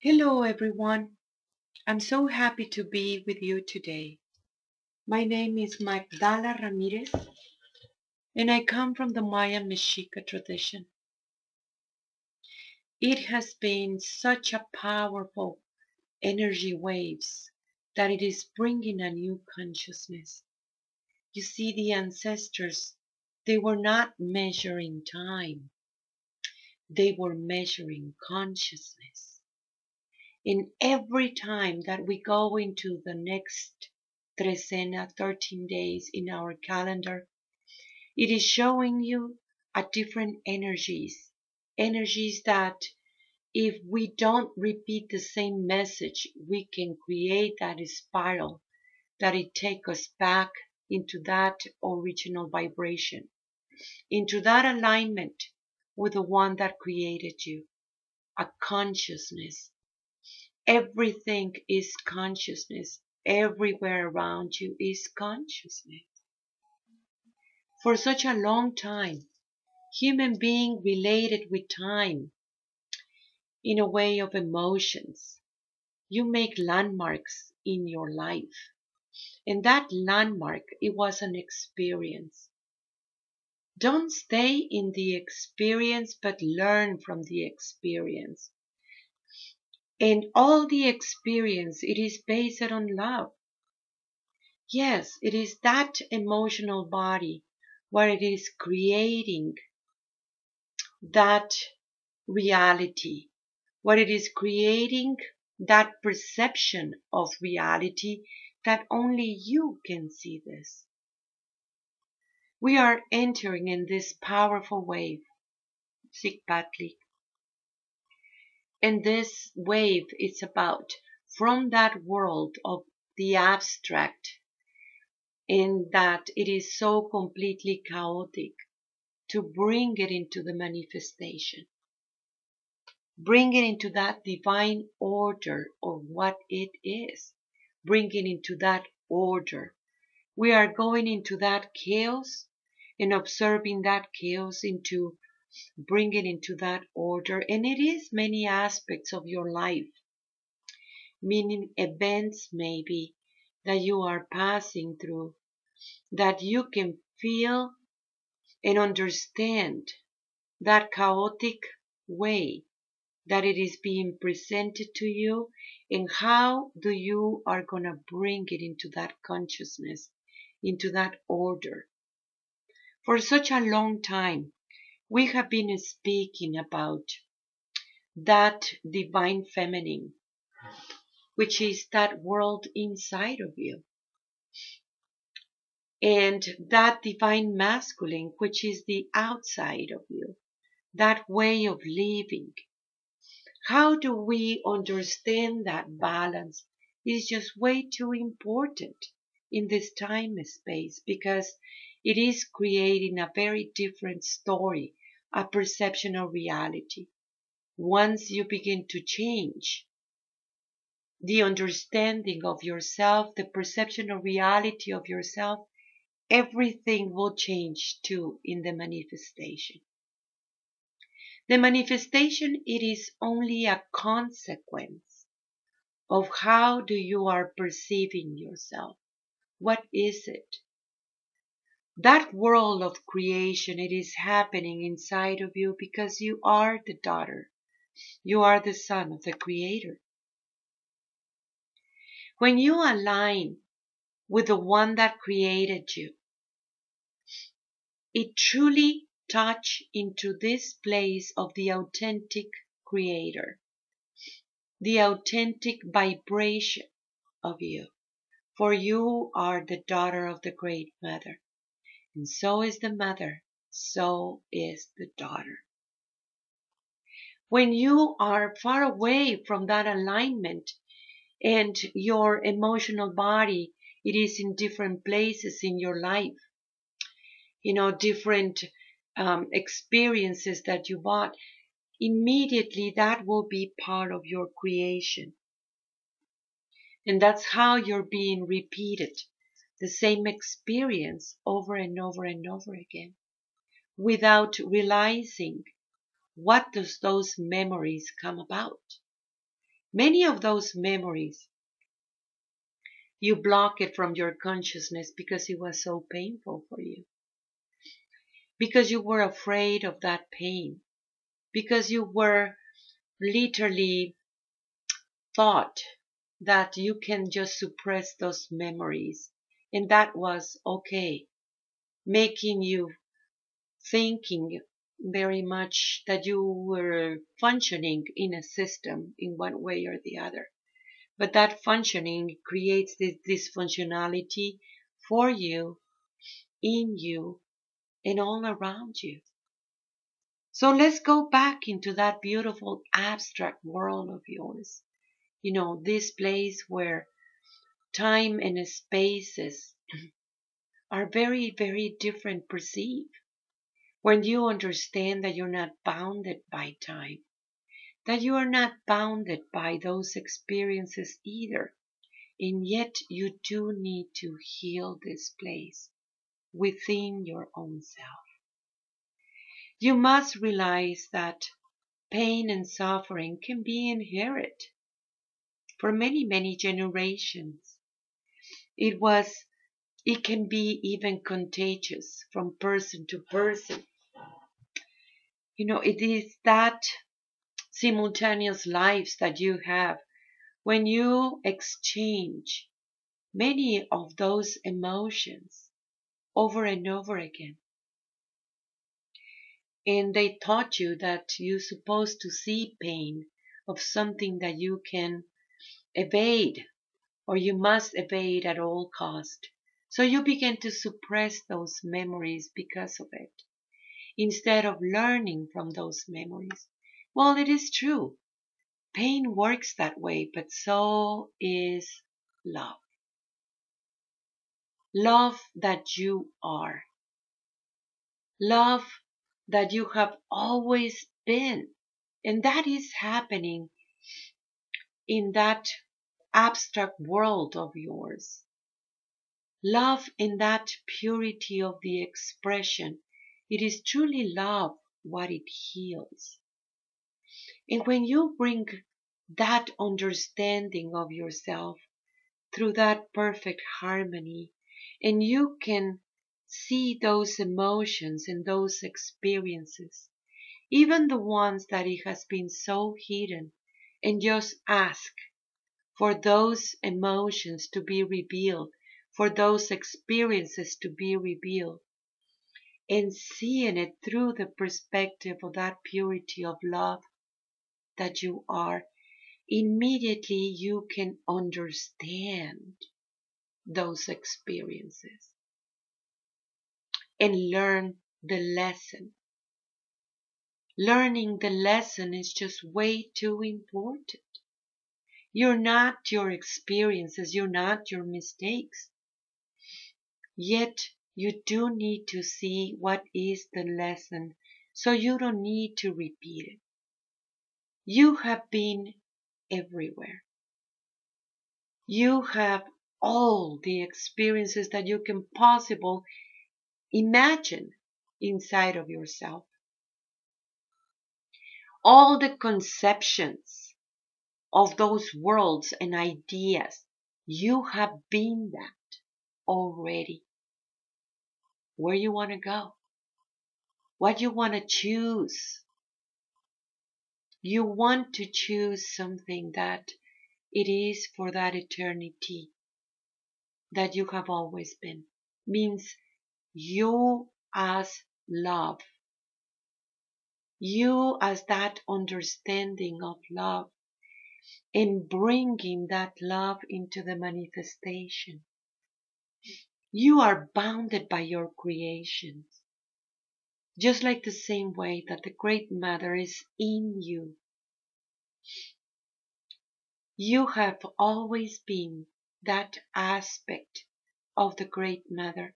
Hello, everyone. I'm so happy to be with you today. My name is Magdala Ramirez, and I come from the Maya Mexica tradition. It has been such a powerful energy waves that it is bringing a new consciousness. You see, the ancestors, they were not measuring time. They were measuring consciousness. In every time that we go into the next trecena, 13 days in our calendar, it is showing you a different energies, energies that if we don't repeat the same message, we can create that spiral that it take us back into that original vibration, into that alignment with the one that created you, a consciousness. Everything is consciousness. Everywhere around you is consciousness. For such a long time, human being related with time in a way of emotions. You make landmarks in your life. And that landmark, it was an experience. Don't stay in the experience, but learn from the experience. And all the experience, it is based on love. Yes, it is that emotional body where it is creating that reality, where it is creating that perception of reality that only you can see this. We are entering in this powerful wave, Cipactli. And this wave is about from that world of the abstract in that it is so completely chaotic to bring it into the manifestation. Bring it into that divine order of what it is. Bring it into that order. We are going into that chaos and observing that chaos into bring it into that order. And it is many aspects of your life, meaning events maybe that you are passing through, that you can feel and understand that chaotic way that it is being presented to you and how do you are going to bring it into that consciousness, into that order. For such a long time, we have been speaking about that divine feminine, which is that world inside of you. And that divine masculine, which is the outside of you, that way of living. How do we understand that balance is just way too important in this time space because it is creating a very different story, a perception of reality. Once you begin to change the understanding of yourself, the perception of reality of yourself, everything will change too in the manifestation. The manifestation, it is only a consequence of how do you are perceiving yourself. What is it? That world of creation, it is happening inside of you because you are the daughter. You are the son of the creator. When you align with the one that created you, it truly touch into this place of the authentic creator, the authentic vibration of you. For you are the daughter of the great mother. And so is the mother, so is the daughter. When you are far away from that alignment and your emotional body, it is in different places in your life, you know, different um, experiences that you bought, immediately that will be part of your creation. And that's how you're being repeated the same experience over and over and over again without realizing what does those memories come about Many of those memories, you block it from your consciousness because it was so painful for you. Because you were afraid of that pain. Because you were literally thought that you can just suppress those memories. And that was okay. Making you thinking very much that you were functioning in a system in one way or the other. But that functioning creates this dysfunctionality for you, in you, and all around you. So let's go back into that beautiful abstract world of yours. You know, this place where time and spaces are very, very different perceived when you understand that you're not bounded by time, that you are not bounded by those experiences either, and yet you do need to heal this place within your own self. You must realize that pain and suffering can be inherited for many, many generations. It was, it can be even contagious from person to person you know, it is that simultaneous lives that you have when you exchange many of those emotions over and over again. And they taught you that you're supposed to see pain of something that you can evade or you must evade at all cost. So you begin to suppress those memories because of it instead of learning from those memories. Well, it is true. Pain works that way, but so is love. Love that you are. Love that you have always been. And that is happening in that abstract world of yours. Love in that purity of the expression it is truly love what it heals. And when you bring that understanding of yourself through that perfect harmony, and you can see those emotions and those experiences, even the ones that it has been so hidden, and just ask for those emotions to be revealed, for those experiences to be revealed, and seeing it through the perspective of that purity of love that you are, immediately you can understand those experiences and learn the lesson. Learning the lesson is just way too important. You're not your experiences, you're not your mistakes. Yet you do need to see what is the lesson so you don't need to repeat it. You have been everywhere. You have all the experiences that you can possible imagine inside of yourself. All the conceptions of those worlds and ideas, you have been that already where you want to go, what you want to choose. You want to choose something that it is for that eternity that you have always been. Means you as love. You as that understanding of love and bringing that love into the manifestation. You are bounded by your creations, just like the same way that the Great Mother is in you. You have always been that aspect of the Great Mother.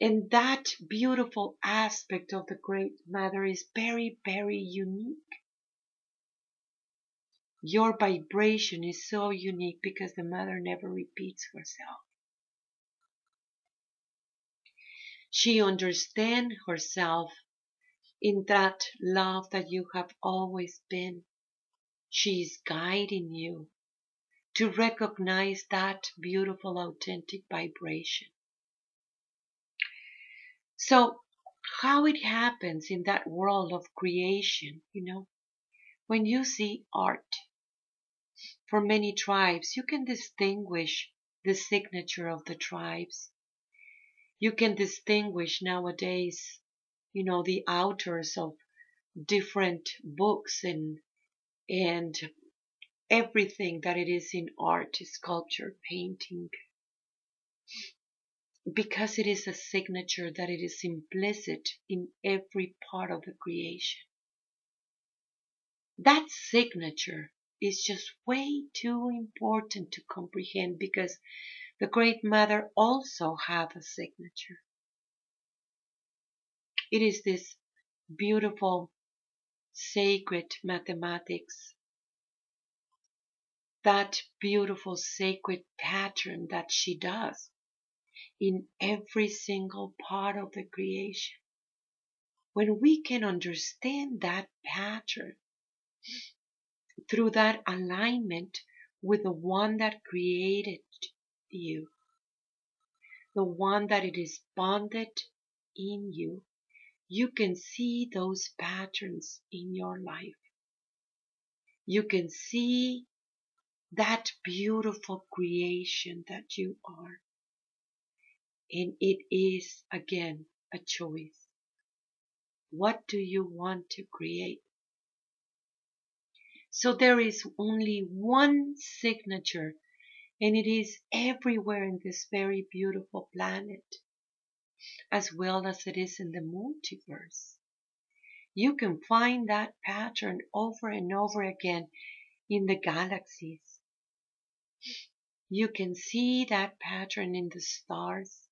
And that beautiful aspect of the Great Mother is very, very unique. Your vibration is so unique because the mother never repeats herself. She understands herself in that love that you have always been. She is guiding you to recognize that beautiful, authentic vibration. So, how it happens in that world of creation, you know, when you see art, for many tribes, you can distinguish the signature of the tribes. You can distinguish nowadays, you know, the authors of different books and and everything that it is in art, sculpture, painting, because it is a signature that it is implicit in every part of the creation. That signature is just way too important to comprehend because the Great Mother also have a signature. It is this beautiful sacred mathematics that beautiful sacred pattern that she does in every single part of the creation. When we can understand that pattern through that alignment with the one that created you, the one that it is bonded in you, you can see those patterns in your life. You can see that beautiful creation that you are. And it is again a choice. What do you want to create? So there is only one signature and it is everywhere in this very beautiful planet as well as it is in the multiverse. You can find that pattern over and over again in the galaxies. You can see that pattern in the stars.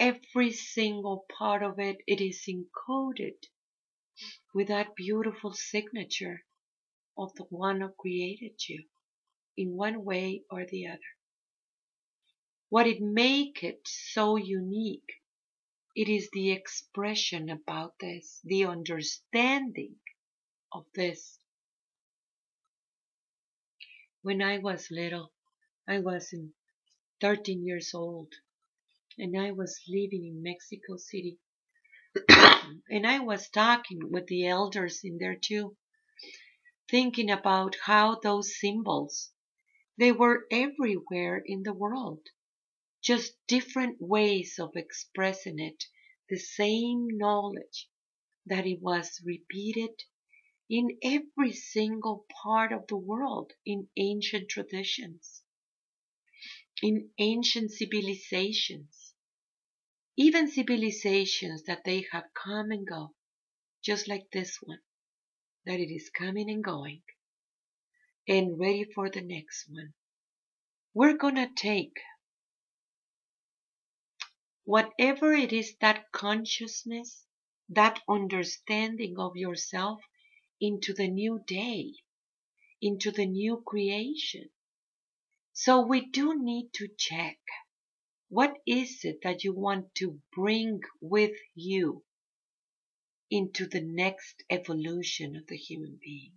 Every single part of it, it is encoded with that beautiful signature of the one who created you in one way or the other. What it make it so unique, it is the expression about this, the understanding of this. When I was little, I was in 13 years old and I was living in Mexico City. and I was talking with the elders in there too, thinking about how those symbols, they were everywhere in the world, just different ways of expressing it, the same knowledge that it was repeated in every single part of the world in ancient traditions, in ancient civilizations, even civilizations that they have come and go, just like this one, that it is coming and going, and ready for the next one. We're gonna take whatever it is that consciousness, that understanding of yourself into the new day, into the new creation. So we do need to check what is it that you want to bring with you into the next evolution of the human being.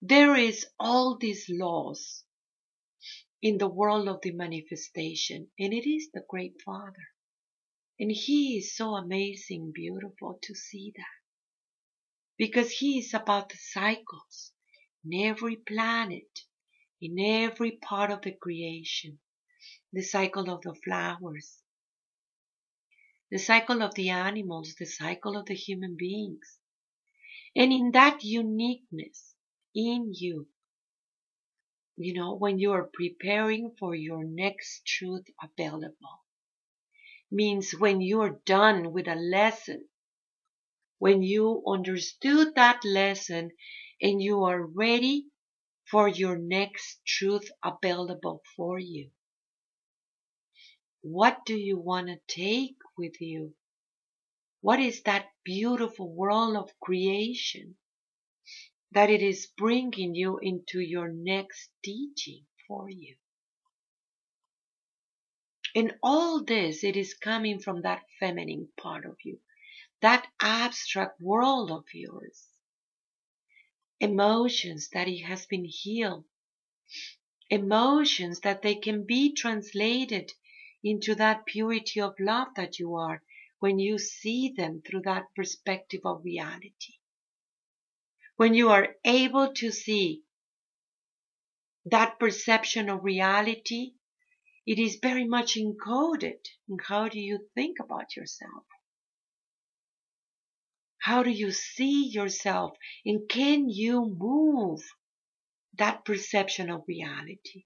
There is all these laws in the world of the manifestation, and it is the Great Father. And He is so amazing, beautiful to see that. Because He is about the cycles in every planet, in every part of the creation. The cycle of the flowers, the cycle of the animals, the cycle of the human beings. And in that uniqueness in you, you know, when you are preparing for your next truth available, means when you're done with a lesson, when you understood that lesson and you are ready for your next truth available for you. What do you want to take with you? What is that beautiful world of creation that it is bringing you into your next teaching for you? In all this, it is coming from that feminine part of you, that abstract world of yours, emotions that it has been healed, emotions that they can be translated into that purity of love that you are when you see them through that perspective of reality. When you are able to see that perception of reality, it is very much encoded in how do you think about yourself. How do you see yourself? And can you move that perception of reality?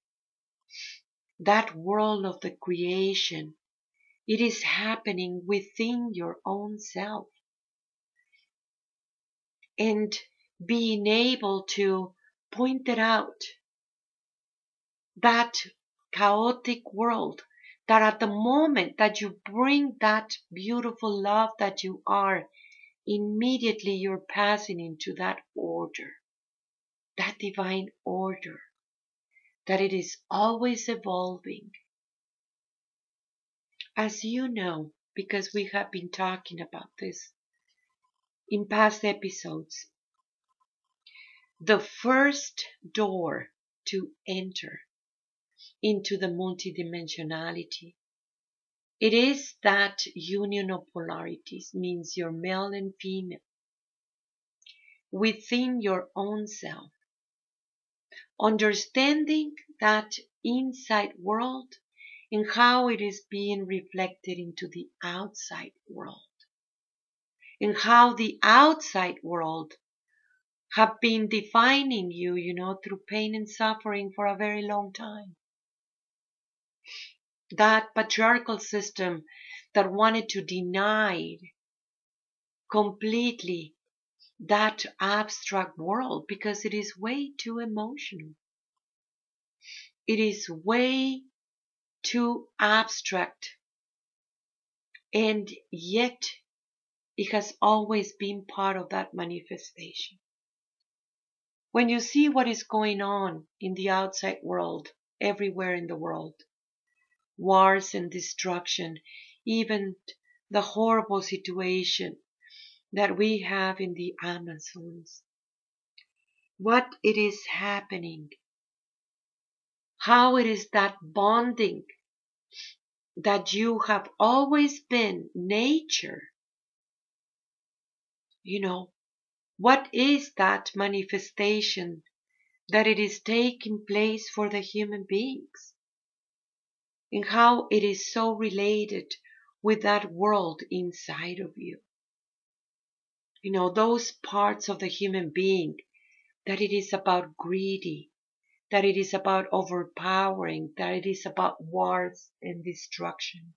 That world of the creation. It is happening within your own self. And being able to point it out. That chaotic world that at the moment that you bring that beautiful love that you are immediately you're passing into that order, that divine order, that it is always evolving. As you know, because we have been talking about this in past episodes, the first door to enter into the multidimensionality it is that union of polarities means you're male and female within your own self. Understanding that inside world and how it is being reflected into the outside world. And how the outside world have been defining you, you know, through pain and suffering for a very long time that patriarchal system that wanted to deny completely that abstract world because it is way too emotional. It is way too abstract. And yet, it has always been part of that manifestation. When you see what is going on in the outside world, everywhere in the world, wars and destruction, even the horrible situation that we have in the Amazons. What it is happening, how it is that bonding that you have always been nature. You know, what is that manifestation that it is taking place for the human beings? and how it is so related with that world inside of you. You know, those parts of the human being that it is about greedy, that it is about overpowering, that it is about wars and destruction.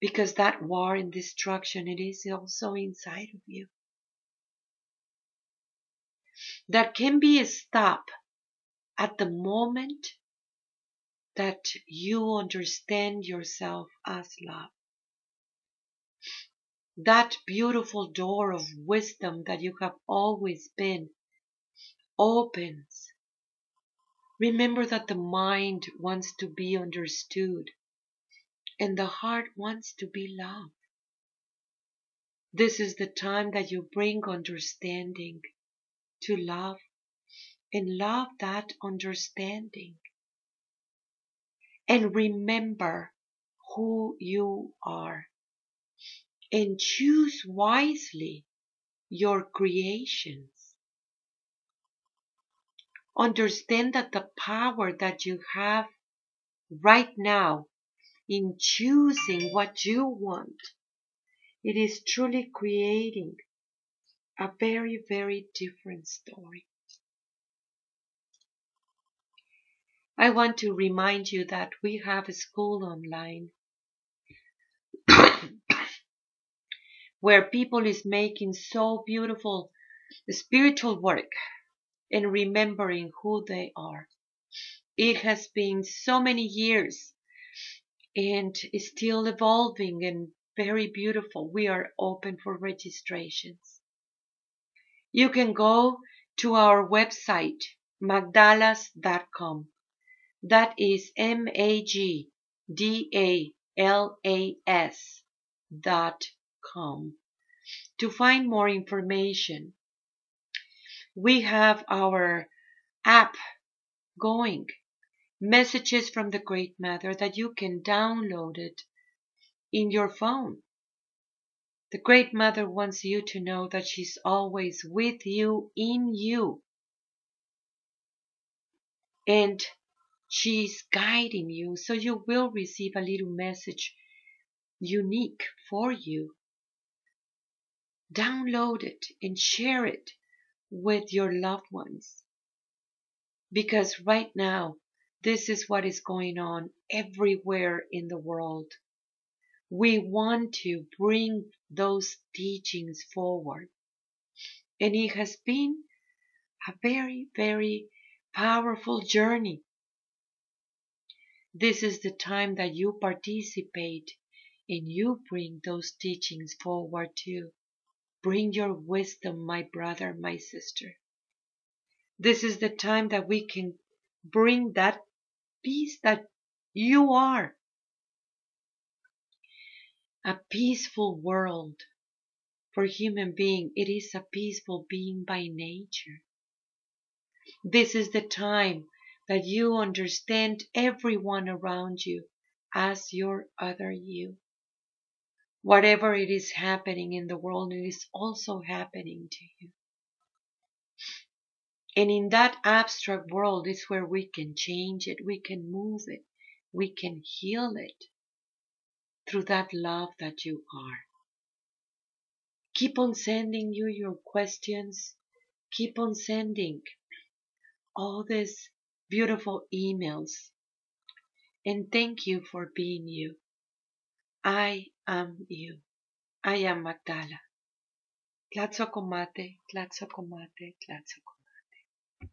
Because that war and destruction, it is also inside of you. That can be stopped at the moment that you understand yourself as love. That beautiful door of wisdom that you have always been opens. Remember that the mind wants to be understood and the heart wants to be loved. This is the time that you bring understanding to love and love that understanding and remember who you are and choose wisely your creations. Understand that the power that you have right now in choosing what you want, it is truly creating a very, very different story. I want to remind you that we have a school online where people is making so beautiful spiritual work and remembering who they are. It has been so many years and is still evolving and very beautiful. We are open for registrations. You can go to our website, magdalas.com that is M A G D A L A S dot to find more information. We have our app going, messages from the Great Mother that you can download it in your phone. The Great Mother wants you to know that she's always with you, in you. And she's guiding you, so you will receive a little message unique for you. Download it and share it with your loved ones. Because right now, this is what is going on everywhere in the world. We want to bring those teachings forward. And it has been a very, very powerful journey. This is the time that you participate and you bring those teachings forward too. Bring your wisdom, my brother, my sister. This is the time that we can bring that peace that you are. A peaceful world. For human being, it is a peaceful being by nature. This is the time that you understand everyone around you as your other you. Whatever it is happening in the world, it is also happening to you. And in that abstract world is where we can change it, we can move it, we can heal it through that love that you are. Keep on sending you your questions. Keep on sending all these beautiful emails. And thank you for being you. I am eu. I am Magdala. Tlazocomate, Tlazocomate, Tlazocomate.